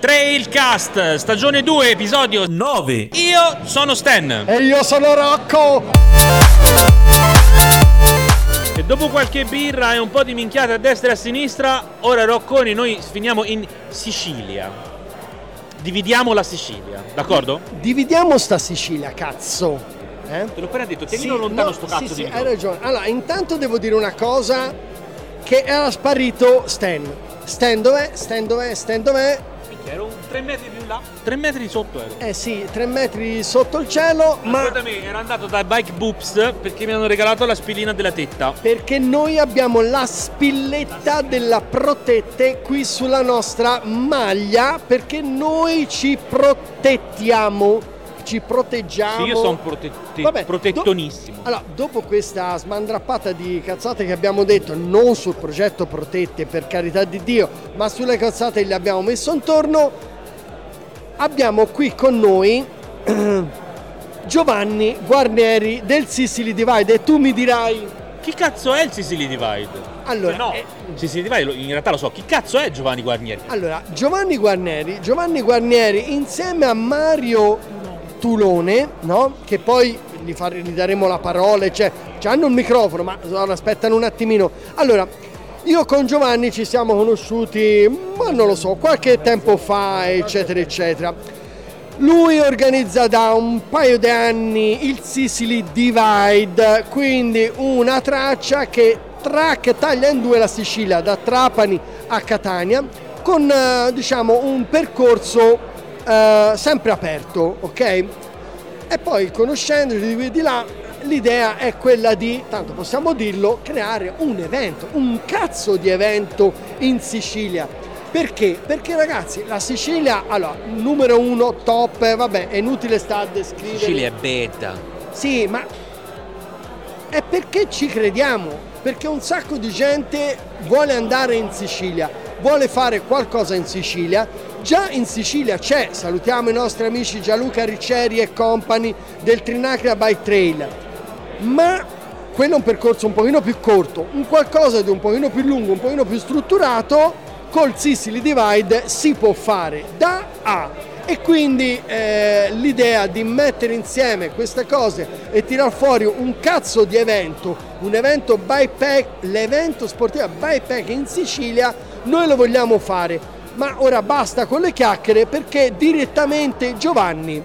Trailcast, stagione 2, episodio 9. Io sono Stan. E io sono Rocco! E dopo qualche birra e un po' di minchiate a destra e a sinistra, ora Rocconi noi finiamo in Sicilia. Dividiamo la Sicilia, d'accordo? Dividiamo sta Sicilia, cazzo! Eh? Te l'ho appena detto, Sì, tienilo lontano no, sto cazzo sì, di sì, hai ragione. Allora, intanto devo dire una cosa che era sparito Stan. Stan dov'è? Stan dov'è? Stan dov'è? Ero 3 metri più in là. 3 metri sotto ero. Eh sì, tre metri sotto il cielo, ma Ascoltami, ero andato da Bike Boops perché mi hanno regalato la spillina della tetta. perché noi abbiamo la spilletta della Protette qui sulla nostra maglia, perché noi ci protettiamo, ci proteggiamo. Sì, io sono protetti- Vabbè, protettonissimo. do- allora, dopo questa smandrappata di cazzate che abbiamo detto, non sul progetto Protette, per carità di Dio, ma sulle cazzate che gli abbiamo messo intorno, abbiamo qui con noi Giovanni Guarnieri del Sicily Divide e tu mi dirai... Chi cazzo è il Sicily Divide? Allora, no, eh, Sicily Divide in realtà lo so. Chi cazzo è Giovanni Guarnieri? Allora, Giovanni Guarnieri, Giovanni Guarnieri insieme a Mario Tulone, no? Che poi gli, far- gli daremo la parola, cioè, hanno un microfono, ma ora aspettano un attimino. Allora, io con Giovanni ci siamo conosciuti, ma non lo so, qualche tempo fa, eccetera, eccetera. Lui organizza da un paio di anni il Sicily Divide, quindi una traccia che track taglia in due la Sicilia da Trapani a Catania con eh, diciamo un percorso eh, sempre aperto, ok? E poi conoscendoci di qui e di là, l'idea è quella di, tanto possiamo dirlo, creare un evento, un cazzo di evento in Sicilia. Perché? Perché ragazzi, la Sicilia, allora, numero uno, top, vabbè, è inutile sta a descrivere. Sicilia è beta. Sì, ma è perché ci crediamo, perché un sacco di gente vuole andare in Sicilia, vuole fare qualcosa in Sicilia. Già in Sicilia c'è, salutiamo i nostri amici Gianluca Ricceri e company del Trinacria Bike Trail, ma quello è un percorso un pochino più corto, un qualcosa di un pochino più lungo, un pochino più strutturato, col Sicily Divide si può fare da A. E quindi eh, l'idea di mettere insieme queste cose e tirar fuori un cazzo di evento, un evento bikepack, l'evento sportivo bikepack in Sicilia, noi lo vogliamo fare. Ma ora basta con le chiacchiere perché direttamente Giovanni,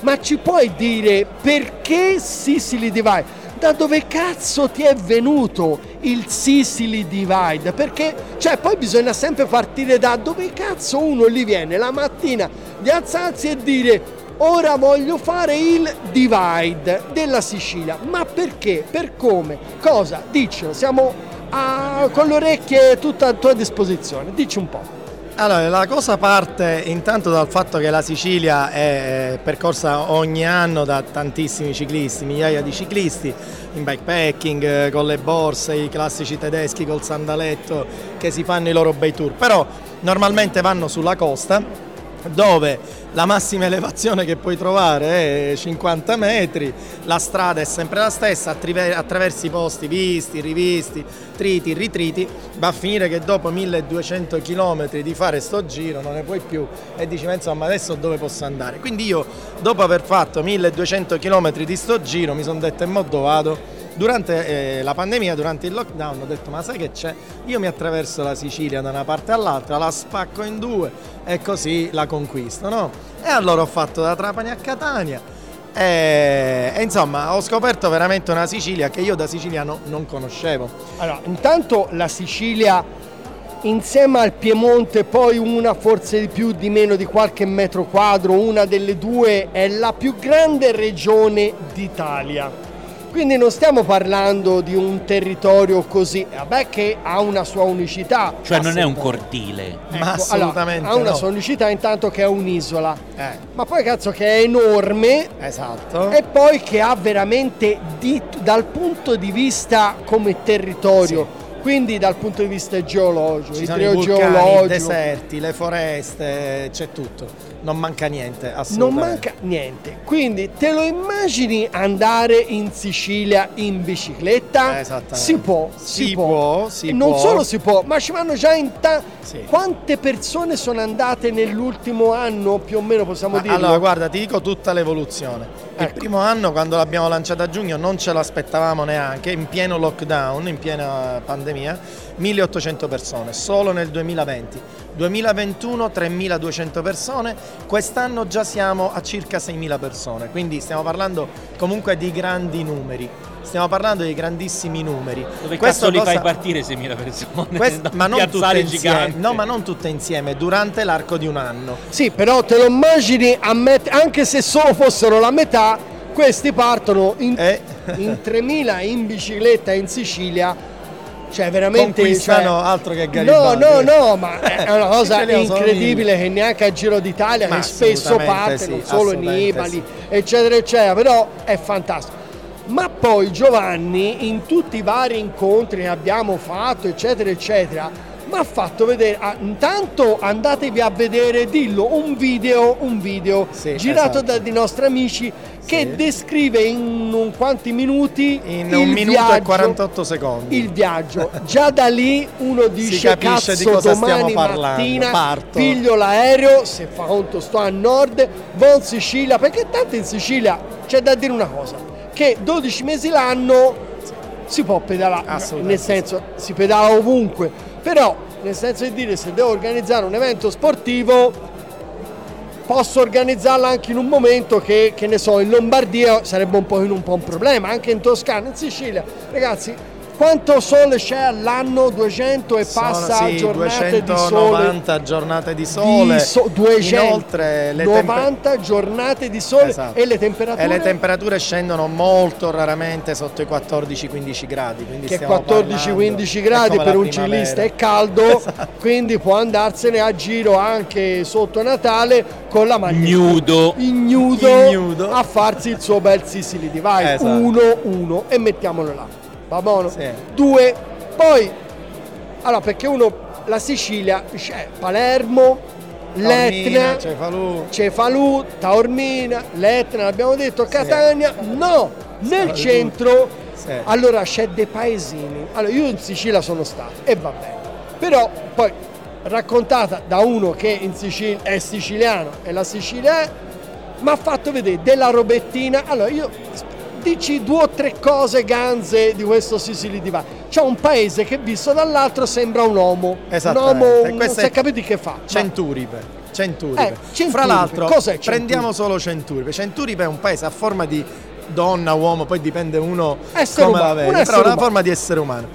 ma ci puoi dire perché Sicily Divide? Da dove cazzo ti è venuto il Sicily Divide? Perché, cioè, poi bisogna sempre partire da dove cazzo uno gli viene la mattina di alzarsi e dire ora voglio fare il Divide della Sicilia. Ma perché? Per come? Cosa? Diccelo, siamo a- con le orecchie tutta a tua disposizione. Dici un po'. Allora, la cosa parte intanto dal fatto che la Sicilia è percorsa ogni anno da tantissimi ciclisti, migliaia di ciclisti in bikepacking, eh, con le borse, i classici tedeschi col sandaletto che si fanno i loro bei tour, però normalmente vanno sulla costa dove la massima elevazione che puoi trovare è 50 metri, la strada è sempre la stessa, attraverso i posti visti, rivisti, triti, ritriti, va a finire che dopo 1200 km di fare sto giro non ne puoi più e dici ma insomma adesso dove posso andare? Quindi io dopo aver fatto 1200 km di sto giro mi sono detto e mo dove vado? Durante eh, la pandemia, durante il lockdown, ho detto: Ma sai che c'è? Io mi attraverso la Sicilia da una parte all'altra, la spacco in due e così la conquisto, no? E allora ho fatto da Trapani a Catania. E, e insomma, ho scoperto veramente una Sicilia che io da siciliano non conoscevo. Allora, intanto la Sicilia insieme al Piemonte, poi una forse di più di meno di qualche metro quadro, una delle due è la più grande regione d'Italia. Quindi non stiamo parlando di un territorio così, vabbè che ha una sua unicità. Cioè non è un cortile. Ma Ecco, assolutamente allora, ha una no. sua unicità intanto che è un'isola. Eh, Ma poi cazzo che è enorme esatto. e poi che ha veramente di- dal punto di vista come territorio Quindi dal punto di vista geologico, Ci sono i vulcani, i idrogeologico, deserti, le foreste, c'è tutto. Non manca niente, non assolutamente. manca niente. Quindi te lo immagini andare in Sicilia in bicicletta? Esattamente. Si può, si, Si può. può, si non può. solo si può, ma ci vanno già in ta- Sì. Quante persone sono andate nell'ultimo anno, più o meno possiamo Ma dirlo? Allora, guarda, ti dico tutta l'evoluzione. Il Ecco. primo anno, quando l'abbiamo lanciata a giugno, non ce l'aspettavamo neanche, in pieno lockdown, in piena pandemia, 1800 persone, solo nel 2020. 2021 3200 persone, quest'anno già siamo a circa 6000 persone, quindi stiamo parlando comunque di grandi numeri. Stiamo parlando di grandissimi numeri. Dove Questa cazzo li cosa- fai partire 6.000 persone? Quest- ma, non tutte insieme, no, ma non tutte insieme, durante l'arco di un anno. Sì, però te lo immagini, a met- anche se solo fossero la metà, questi partono in, Eh. in 3000 in bicicletta in Sicilia. Cioè, veramente. Conquistano cioè- altro che No, Garibaldi. no, no, ma è una cosa incredibile che neanche a Giro d'Italia, Ma che spesso parte, sì, non solo Nibali, sì. eccetera, eccetera, però è fantastico. Ma poi Giovanni, in tutti i vari incontri che abbiamo fatto, eccetera, eccetera, mi ha fatto vedere, ah, intanto andatevi a vedere, dillo, un video, un video Sì, girato esatto. da dei nostri amici che Sì. descrive in un quanti minuti In un minuto e viaggio, 48 secondi. il viaggio. Già da lì uno dice capisce cazzo di cosa stiamo parlando, mattina parto." piglio l'aereo, se fa conto sto a nord, vado in Sicilia, perché tanto in Sicilia c'è da dire una cosa, che 12 mesi l'anno si può pedalare, nel senso si pedala ovunque, però nel senso di dire se devo organizzare un evento sportivo posso organizzarla anche in un momento che, che ne so, in Lombardia sarebbe un po' un, po' un problema, anche in Toscana, in Sicilia. Ragazzi, quanto sole c'è all'anno? 200 e Sono, passa sì, giornate di sole. 290 giornate di sole. Di so- 200, Inoltre le tempe- 90 giornate di sole Esatto. e le temperature E le temperature scendono molto raramente sotto i 14-15 gradi. Quindi che stiamo 14-15 parlando- gradi per un ciclista è caldo, quindi può andarsene a giro anche sotto Natale con la maglia Nudo. ignudo, Ignudo. a farsi il suo bel Sicily Divide Esatto. 1-1 e mettiamolo là. Va buono? Sì. Due. Poi, allora perché uno, la Sicilia c'è Palermo, l'Etna, Cefalù. Cefalù, Taormina, l'Etna, l'abbiamo detto, Catania, no, nel Salù. centro, Sì. allora c'è dei paesini, allora io in Sicilia sono stato e va bene, però poi raccontata da uno che in Sicilia è siciliano e la Sicilia è, mi ha fatto vedere della robettina, allora io dici due o tre cose ganze di questo Sicily Divide, c'è un paese che visto dall'altro sembra un uomo, un Esattamente. uomo, non si è capito che fa, Centuripe. Centuripe. Eh, Centuripe. Fra l'altro, Cos'è Centuripe? prendiamo solo Centuripe. Centuripe è un paese a forma di donna, uomo, poi dipende uno Essere come umano, la un vede, però è una forma di essere umano.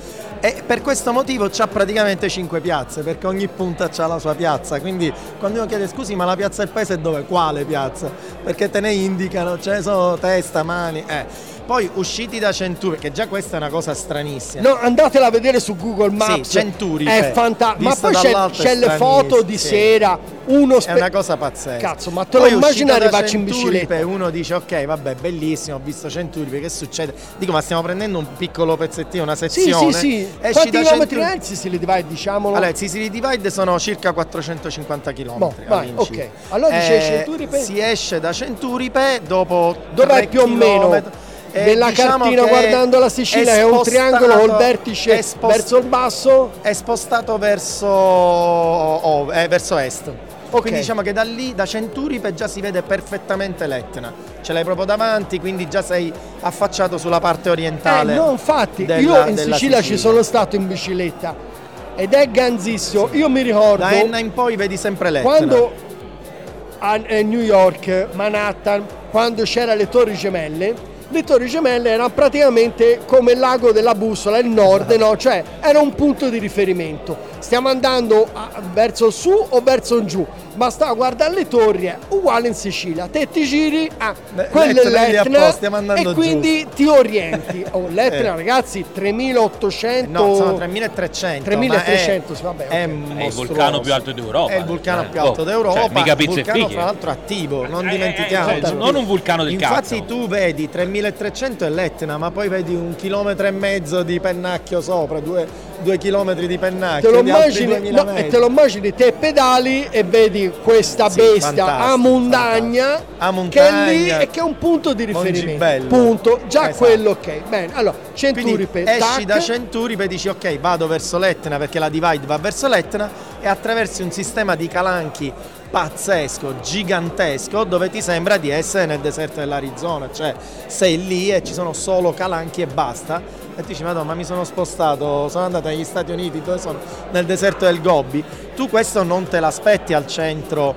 E per questo motivo c'ha praticamente 5 piazze, perché ogni punta ha la sua piazza. Quindi quando uno chiede scusi, ma la piazza del paese è dove? Quale piazza? Perché te ne indicano, ce ne sono testa, mani. Eh. Poi usciti da Centuripe, che già questa è una cosa stranissima. No, andatela a vedere su Google Maps. Centuripe, È fantastico. Ma poi c'è, è c'è le foto di sì. sera. Uno È spe- una cosa pazzesca. Cazzo, ma te lo Poi immagini uscita da arrivarci in bicicletta? Uno dice ok, vabbè, bellissimo, ho visto Centuripe, che succede? Dico, ma stiamo prendendo un piccolo pezzettino, una Sì, sezione. sì, sì. Esci Quanti chilometri è il Sicily Divide, diciamolo? Allora, il Sicily Divide sono circa 450 km. Boh, vai, ok. Allora dice Centuripe? Si esce da Centuripe dopo Dov'è più o meno? Eh, Nella diciamo cartina guardando la Sicilia è, un spostato- triangolo col vertice è spost- verso il basso. è spostato verso, oh, eh, verso est. Ok. Quindi diciamo che da lì, da Centuripe, già si vede perfettamente l'Etna. Ce l'hai proprio davanti, quindi già sei affacciato sulla parte orientale. Eh, no, infatti, della- io in della Sicilia, ci sono stato in bicicletta ed è ganzissimo. Io mi ricordo Da Enna in poi vedi sempre l'Etna. quando a a New York, Manhattan, quando c'era le Torri Gemelle, le Torri Gemelle erano praticamente come il lago della bussola, il nord, no? cioè era un punto di riferimento. Stiamo andando a- verso su o verso giù? Basta guardare le torri, è uguale in Sicilia. Te ti giri, ah, Beh, quello è l'Etna è e giù. quindi ti orienti. Oh, l'Etna Eh. ragazzi, 3800... No, sono 3300. 3300, ma sì, vabbè, ok. È, È il vulcano più alto d'Europa. È il vulcano Eh, più alto oh, d'Europa. Cioè, mica e vulcano fighe. fra l'altro attivo, non Eh, dimentichiamo. eh, eh, non un vulcano del Infatti cazzo. tu vedi 3300 è l'Etna, ma poi vedi un chilometro e mezzo di pennacchio sopra, due, due chilometri di te pennacchio lo di altri immagini, 2000 no, e te lo immagini te pedali e vedi questa Sì, bestia a montagna, che è lì e che è un punto di riferimento. Punto, già Esatto. quello ok. Bene, allora Centuripe, Quindi esci da Centuripe e dici ok vado verso l'Etna perché la Divide va verso l'Etna e attraversi un sistema di calanchi pazzesco, gigantesco dove ti sembra di essere nel deserto dell'Arizona, cioè sei lì e ci sono solo calanchi e basta. E ti dici madonna ma mi sono spostato, sono andato negli Stati Uniti, dove sono? Nel deserto del Gobi, tu questo non te l'aspetti al centro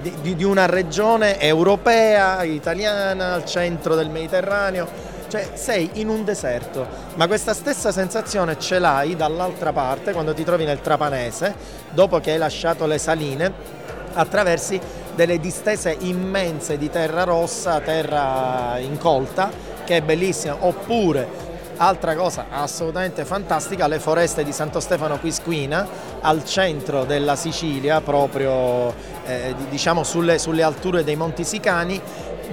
di, di- di una regione europea, italiana, al centro del Mediterraneo, cioè sei in un deserto, ma questa stessa sensazione ce l'hai dall'altra parte quando ti trovi nel Trapanese, dopo che hai lasciato le saline, attraversi delle distese immense di terra rossa, terra incolta, che è bellissima, oppure Altra cosa assolutamente fantastica, le foreste di Santo Stefano Quisquina al centro della Sicilia, proprio eh, di- diciamo sulle, sulle alture dei Monti Sicani,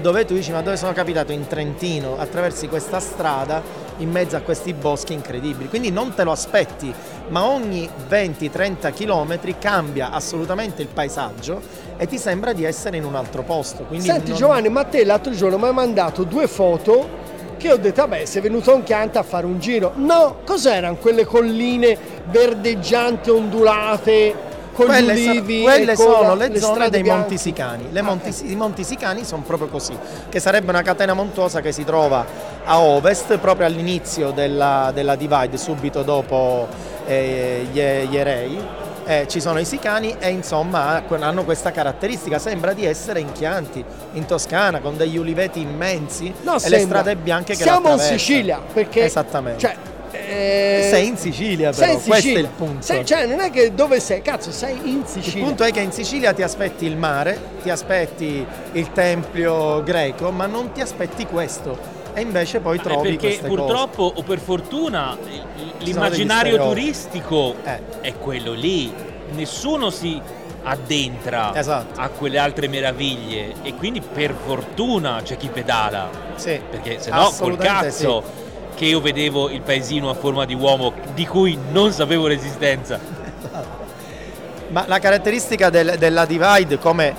dove tu dici ma dove sono capitato? In Trentino, attraversi questa strada in mezzo a questi boschi incredibili. Quindi non te lo aspetti, ma ogni 20-30 km cambia assolutamente il paesaggio e ti sembra di essere in un altro posto. Senti non- Giovanni, ma te l'altro giorno mi hai mandato due foto che ho detto, vabbè, sei venuto a un Chianti a fare un giro. No, cos'erano quelle colline verdeggianti, ondulate, con Quelle, gli so- ulivi? quelle sono la- le, zone dei bianche? Monti Sicani. Le Ah, Monti- ecco. I Monti Sicani sono proprio così, che sarebbe una catena montuosa che si trova a ovest, proprio all'inizio della, della divide, subito dopo eh, gli, gli Erei. Eh, ci sono i Sicani e insomma hanno questa caratteristica, sembra di essere in Chianti, in Toscana, con degli uliveti immensi No, e le sembra. strade bianche che Siamo in. Sicilia, perché... Esattamente. Cioè, eh, sei in Sicilia però, sei in questo è Sicilia. il punto. Sei- cioè, non è che dove sei? Cazzo, sei in Il Sicilia. punto è che in Sicilia ti aspetti il mare, ti aspetti il tempio greco, ma non ti aspetti questo. E invece poi Eh, trovi perché queste purtroppo o per fortuna l'immaginario turistico Eh. è quello lì. Nessuno si addentra Esatto. a quelle altre meraviglie e quindi per fortuna c'è chi pedala. cose. Sì, Perché se no col cazzo che io vedevo il paesino a forma di uomo di cui non sapevo l'esistenza. sì. Ma la caratteristica del- della Divide, come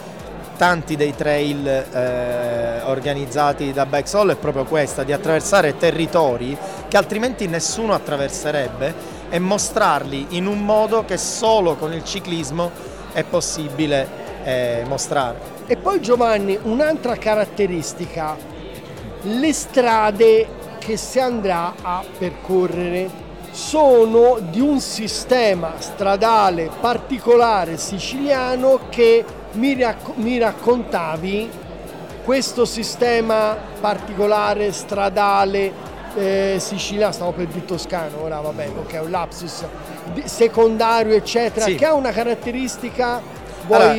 tanti dei trail eh, organizzati da Bexol, è proprio questa, di attraversare territori che altrimenti nessuno attraverserebbe e mostrarli in un modo che solo con il ciclismo è possibile eh, mostrare. E poi Giovanni, un'altra caratteristica, le strade che si andrà a percorrere sono di un sistema stradale particolare siciliano che mi, racco- mi raccontavi questo sistema particolare stradale eh, siciliano, stavo per dire toscano, ora va bene, ok, un lapsus, secondario eccetera, Sì. che ha una caratteristica, Allora,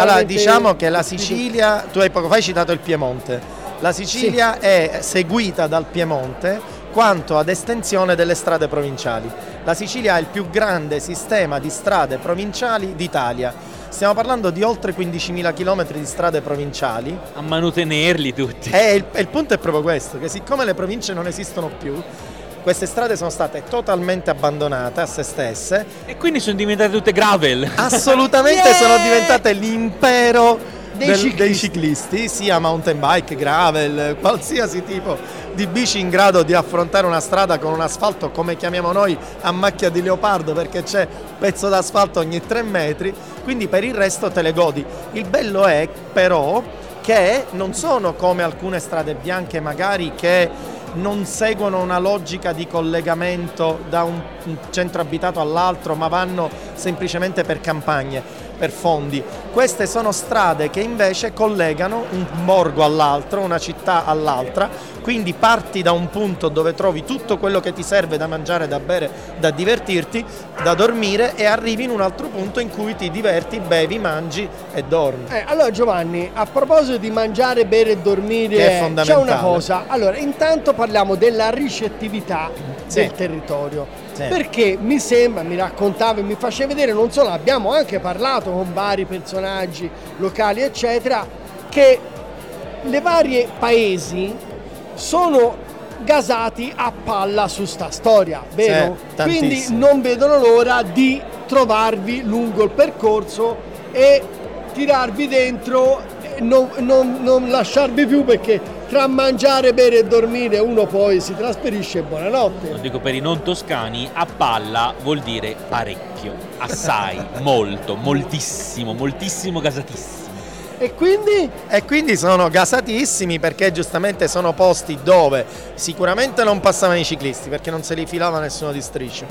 allora, diciamo che la Sicilia, tu hai poco fa hai citato il Piemonte, la Sicilia è seguita dal Piemonte quanto ad estensione delle strade provinciali. La Sicilia ha il più grande sistema di strade provinciali d'Italia. Stiamo parlando di oltre 15.000 km di strade provinciali A manutenerli tutti. e il, e il punto è proprio questo, che siccome le province non esistono più, queste strade sono state totalmente abbandonate a se stesse E quindi sono diventate tutte gravel. assolutamente Yeah! sono diventate l'impero Dei del- ciclisti. dei ciclisti, sia mountain bike, gravel, qualsiasi tipo di bici in grado di affrontare una strada con un asfalto come chiamiamo noi a macchia di leopardo perché c'è pezzo d'asfalto ogni tre metri, quindi per il resto te le godi. Il bello è però che non sono come alcune strade bianche magari che non seguono una logica di collegamento da un centro abitato all'altro, ma vanno semplicemente per campagne, per fondi. Queste sono strade che invece collegano un borgo all'altro, una città all'altra, quindi parti da un punto dove trovi tutto quello che ti serve da mangiare, da bere, da divertirti, da dormire e arrivi in un altro punto in cui ti diverti, bevi, mangi e dormi. Eh, allora Giovanni, a proposito di mangiare, bere e dormire, c'è una cosa. Allora, intanto parliamo della ricettività Sì. del territorio. Sì. Perché mi sembra, mi raccontavi, mi faceva vedere, non solo, abbiamo anche parlato con vari personaggi locali, eccetera, che le varie paesi sono gasati a palla su sta storia, vero? Sì, Quindi non vedono l'ora di trovarvi lungo il percorso e tirarvi dentro e non, non- non lasciarvi più perché tra mangiare, bere e dormire uno poi si trasferisce e buonanotte. Lo dico per i non toscani, a palla vuol dire parecchio, assai, molto, moltissimo, moltissimo gasatissimo. E quindi E quindi sono gasatissimi perché giustamente sono posti dove sicuramente non passavano i ciclisti perché non se li filava nessuno di striscio,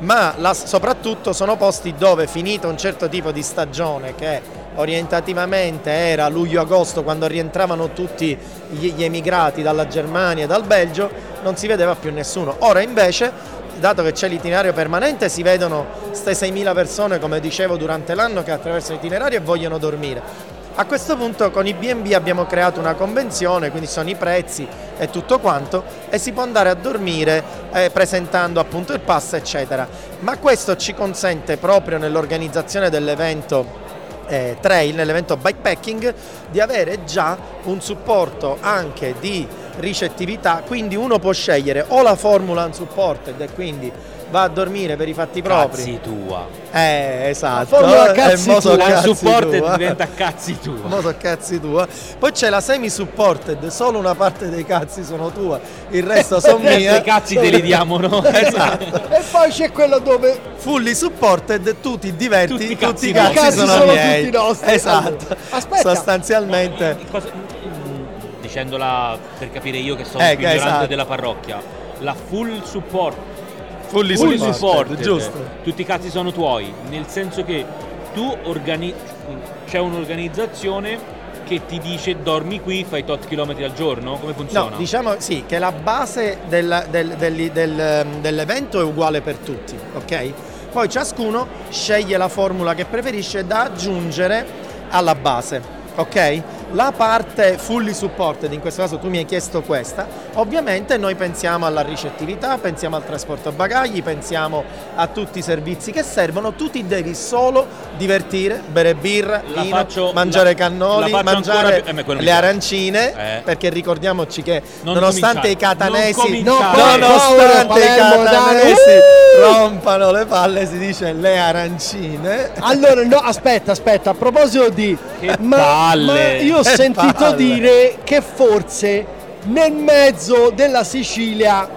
ma la- soprattutto sono posti dove finito un certo tipo di stagione che orientativamente era luglio-agosto quando rientravano tutti gli, emigrati dalla Germania e dal Belgio, non si vedeva più nessuno. Ora invece, dato che c'è l'itinerario permanente, si vedono queste 6.000 persone, come dicevo, durante l'anno che attraversano l'itinerario e vogliono dormire. A questo punto con i B&B abbiamo creato una convenzione, quindi sono i prezzi e tutto quanto e si può andare a dormire eh, presentando appunto il pass eccetera. Ma questo ci consente proprio nell'organizzazione dell'evento eh, trail, nell'evento bikepacking, di avere già un supporto anche di ricettività, quindi uno può scegliere o la formula unsupported e quindi va a dormire per i fatti propri. Cazzi tua. Eh, esatto. La formula Eh, cazzi so tua. La cazzi supported tua. diventa cazzi tua. Mo so cazzi tua. Poi c'è la semi-supported, solo una parte dei cazzi sono tua, il resto sono I mia. cazzi te li diamo noi. Esatto. e poi c'è quello dove Fully supported, tu ti diverti, Tutti i tutti, cazzi i cazzi, nostri. sono, sono miei. tutti nostri. Esatto. Allora, aspetta. Sostanzialmente. Mm, dicendola per capire io che sono Eh, il più ignorante esatto. della parrocchia. La full support, Fully, full supported, supported, giusto. tutti i cazzi sono tuoi, nel senso che tu organi- c'è un'organizzazione che ti dice dormi qui, fai tot chilometri al giorno, come funziona? No, diciamo sì, che la base del- del- del- del- dell'evento è uguale per tutti, ok? Poi ciascuno sceglie la formula che preferisce da aggiungere alla base, ok? La parte fully supported, in questo caso tu mi hai chiesto questa, ovviamente noi pensiamo alla ricettività, pensiamo al trasporto bagagli, pensiamo a tutti i servizi che servono, tu ti devi solo divertire, bere birra, La vino, faccio- mangiare la- cannoli, la mangiare più- eh, le arancine, Eh. perché ricordiamoci che Non nonostante i catanesi Non. No, nonostante i catanesi dai. rompano le palle si dice le arancine Allora, no, aspetta, aspetta, a proposito di... Che ma, palle. ma io ho Che sentito palle. dire che forse nel mezzo della Sicilia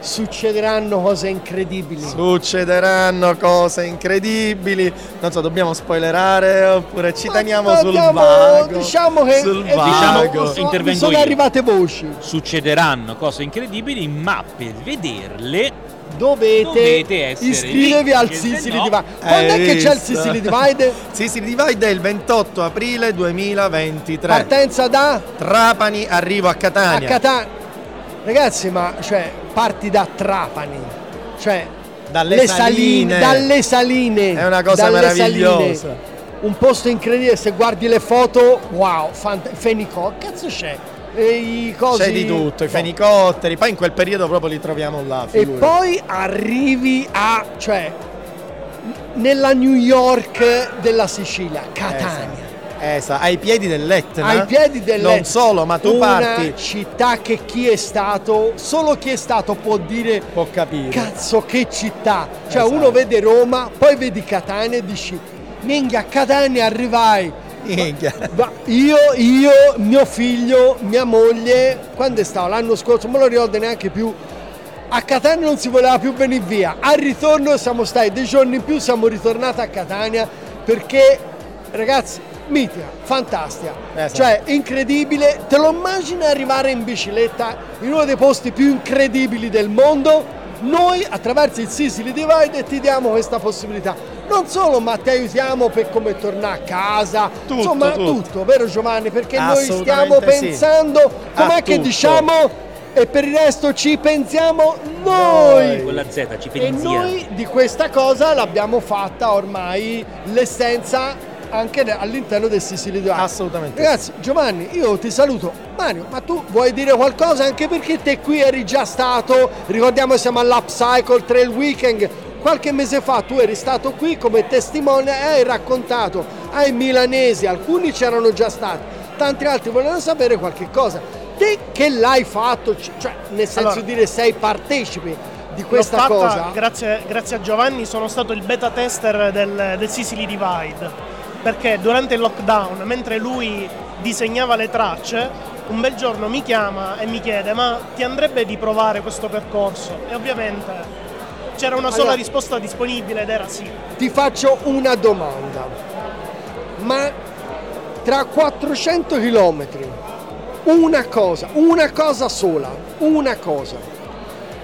succederanno cose incredibili. succederanno cose incredibili non so dobbiamo spoilerare oppure ci Ma teniamo sul vago Diciamo che sul vago Diciamo- so- mi sono io. arrivate voci. Succederanno cose incredibili, ma per vederle Dovete, Dovete iscrivervi al Sicily no- Divide. Quando è che c'è il? Sicily Divide? Sicily Divide è il 28 aprile 2023 Partenza da Trapani arrivo a a Catania Catania. Ragazzi, ma cioè, parti da Trapani. Cioè, Dalle le saline. dalle saline. È una cosa meravigliosa. saline. Un posto incredibile, se guardi le foto, wow, fant- Fenico, cazzo c'è? E i cosi... c'è di tutto i fenicotteri poi in quel periodo proprio li troviamo là E figurati. poi arrivi a, cioè, nella New York della Sicilia, Catania. Esatto, ai piedi dell'Etna. Ai piedi del Non solo, ma tu una parti, città che chi è stato, solo chi è stato può dire può capire. cazzo che città. Cioè Esatto. uno vede Roma, poi vedi Catania e dici minchia a Catania arrivai. Ma io, io, mio figlio, mia moglie, quando stavo l'anno scorso, non me lo ricordo neanche più, a Catania non si voleva più venire via. Al ritorno siamo stati dei giorni in più, siamo ritornati a Catania perché, ragazzi, mitica, fantastica. Esatto. Cioè, incredibile. Te lo immagini arrivare in bicicletta in uno dei posti più incredibili del mondo? Noi attraverso il Sicily Divide ti diamo questa possibilità. Non solo, ma ti aiutiamo per come tornare a casa, Tutto, insomma tutto. tutto, vero Giovanni? Perché noi stiamo sì. pensando, A com'è che tutto. diciamo? E per il resto ci pensiamo noi. Con la Z ci E pensiamo. noi di questa cosa l'abbiamo fatta ormai l'essenza anche all'interno del Sicily Divide. Assolutamente. Ragazzi, Giovanni, io ti saluto. Mario, ma tu vuoi dire qualcosa? Anche perché te qui eri già stato, ricordiamo siamo all'Upcycle Trail Weekend. Qualche mese fa tu eri stato qui come testimone e hai raccontato ai milanesi, alcuni c'erano già stati, tanti altri volevano sapere qualche cosa. te che l'hai fatto, cioè nel senso Allora. di dire sei partecipe di questa fatta cosa. Grazie, grazie a Giovanni sono stato il beta tester del, del Sicily Divide. Perché durante il lockdown, mentre lui disegnava le tracce, un bel giorno mi chiama e mi chiede ma ti andrebbe di provare questo percorso? E ovviamente c'era una sola Allora- risposta disponibile ed era sì. Ti faccio una domanda. Ma tra 400 km, una cosa, una cosa sola, una cosa,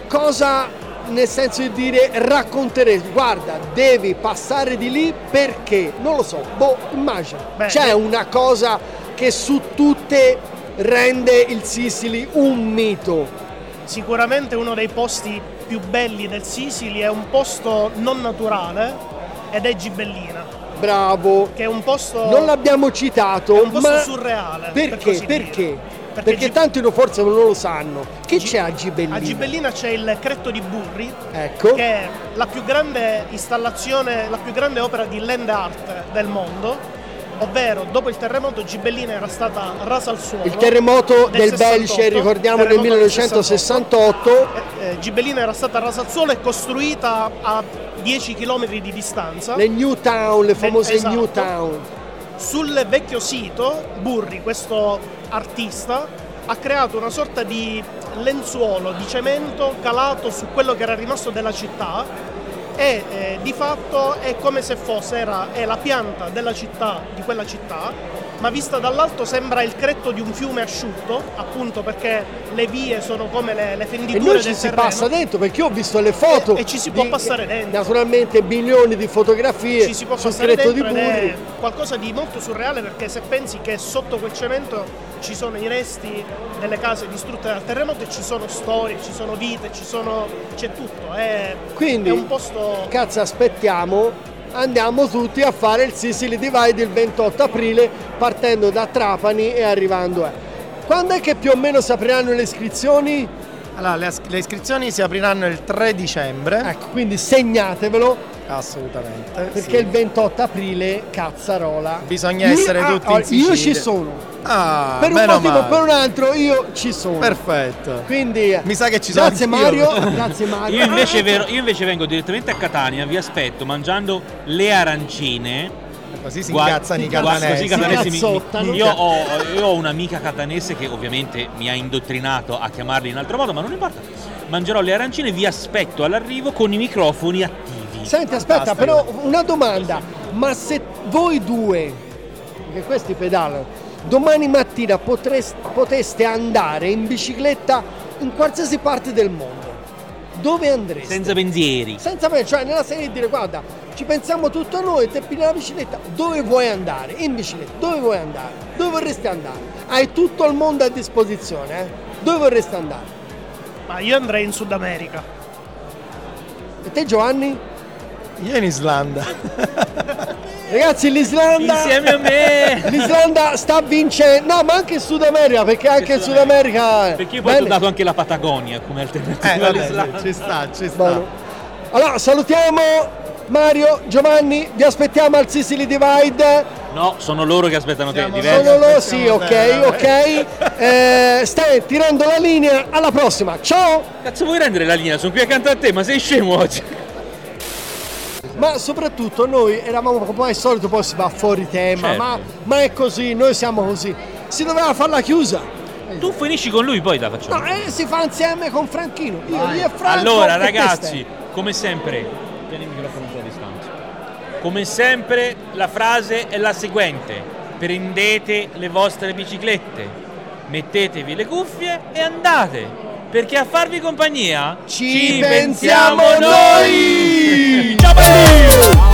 cosa nel senso di dire racconteresti, guarda, devi passare di lì perché, non lo so, boh, immagina, Beh, c'è una cosa che su tutte rende il Sicily un mito. Sicuramente uno dei posti più belli del Sicily è un posto non naturale ed è Gibellina, Bravo. che è un posto, Non l'abbiamo citato, è un posto ma surreale. per perché? così Perché? dire. Perché, Gib- tanti no- forse non lo sanno. Che Gi- c'è a Gibellina? A Gibellina c'è il Cretto di Burri, Ecco. che è la più grande installazione, la più grande opera di land art del mondo, ovvero dopo il terremoto Gibellina era stata rasa al suolo. Il terremoto del, 68, Belce, ricordiamo nel terremoto del 1968. Eh, eh, Gibellina era stata rasa al suolo e costruita a 10 km di distanza. Le New Town, le famose esatto. New Town. Sul vecchio sito, Burri, questo artista, ha creato una sorta di lenzuolo di cemento calato su quello che era rimasto della città e eh, di fatto è come se fosse era, è la pianta della città, di quella città, ma vista dall'alto sembra il cretto di un fiume asciutto, appunto perché le vie sono come le, le E fenditure noi del ci si terreno. passa dentro perché io ho visto le foto. E- e ci si può passare dentro. Naturalmente milioni di fotografie ci si può sul passare Cretto di Burri. è qualcosa di molto surreale perché se pensi che sotto quel cemento ci sono i resti delle case distrutte dal terremoto e ci sono storie, ci sono vite, ci sono... c'è tutto, è, Quindi, è un posto... Cazzo, aspettiamo, andiamo tutti a fare il Sicily Divide il 28 aprile partendo da Trapani e arrivando a... Quando è che più o meno si apriranno le iscrizioni? Allora, le, le iscrizioni si apriranno il 3 dicembre. Ecco, quindi segnatevelo Assolutamente. perché sì. il 28 aprile, cazzarola. Bisogna Io- essere ah, tutti in ah, Io ci sono. Ah, per un motivo o per un altro io ci sono. Perfetto. Quindi Mi sa che ci sono Grazie anch'io. Mario, grazie Mario. Io invece, vero- io invece vengo direttamente a Catania, vi aspetto mangiando le arancine. Così si Guarda- incazzano i catanesi. catanesi mi- mi- io, ho, io ho un'amica catanese che ovviamente mi ha indottrinato a chiamarli in altro modo, ma non importa. Mangerò le arancine, vi aspetto all'arrivo con i microfoni attivi. Senti, aspetta, però una domanda. Ma se voi due, che questi pedalano, domani mattina potrest- poteste andare in bicicletta in qualsiasi parte del mondo, dove andreste? Senza pensieri. Senza me, cioè nella serie di dire guarda, ci pensiamo tutto noi, te pigli la bicicletta, dove vuoi andare? In bicicletta, dove vuoi andare? Dove vorresti andare? Hai tutto il mondo a disposizione, eh? Dove vorresti andare? Ma io andrei in Sud America. E te Giovanni? Io in Islanda. Ragazzi, l'Islanda... Insieme a me! L'Islanda sta vincendo, no, ma anche in Sud America, perché anche in Sud America. Perché io poi ho dato anche la Patagonia come alternativa Eh, all'Islanda. ci sta, ci sta. Buono. Allora, salutiamo Mario, Giovanni, vi aspettiamo al Sicily Divide. No, sono loro che aspettano te, Siamo diverso. Sono loro, sì, ok, te, ok. Eh, stai tirando la linea, alla prossima, ciao! Cazzo vuoi rendere la linea? Sono qui accanto a te, ma sei scemo oggi? Ma soprattutto noi eravamo come al solito, poi si va fuori tema, Certo. ma, ma è così, noi siamo così. Si doveva fare la chiusa. Tu finisci con lui, poi la facciamo. No, eh, si fa insieme con Franchino. Io, io e Franco Allora, ragazzi, come sempre, tieni il microfono un po' a distanza. Come sempre, la frase è la seguente: prendete le vostre biciclette, mettetevi le cuffie e andate. Perché a farvi compagnia Ci pensiamo noi! Ciao belli!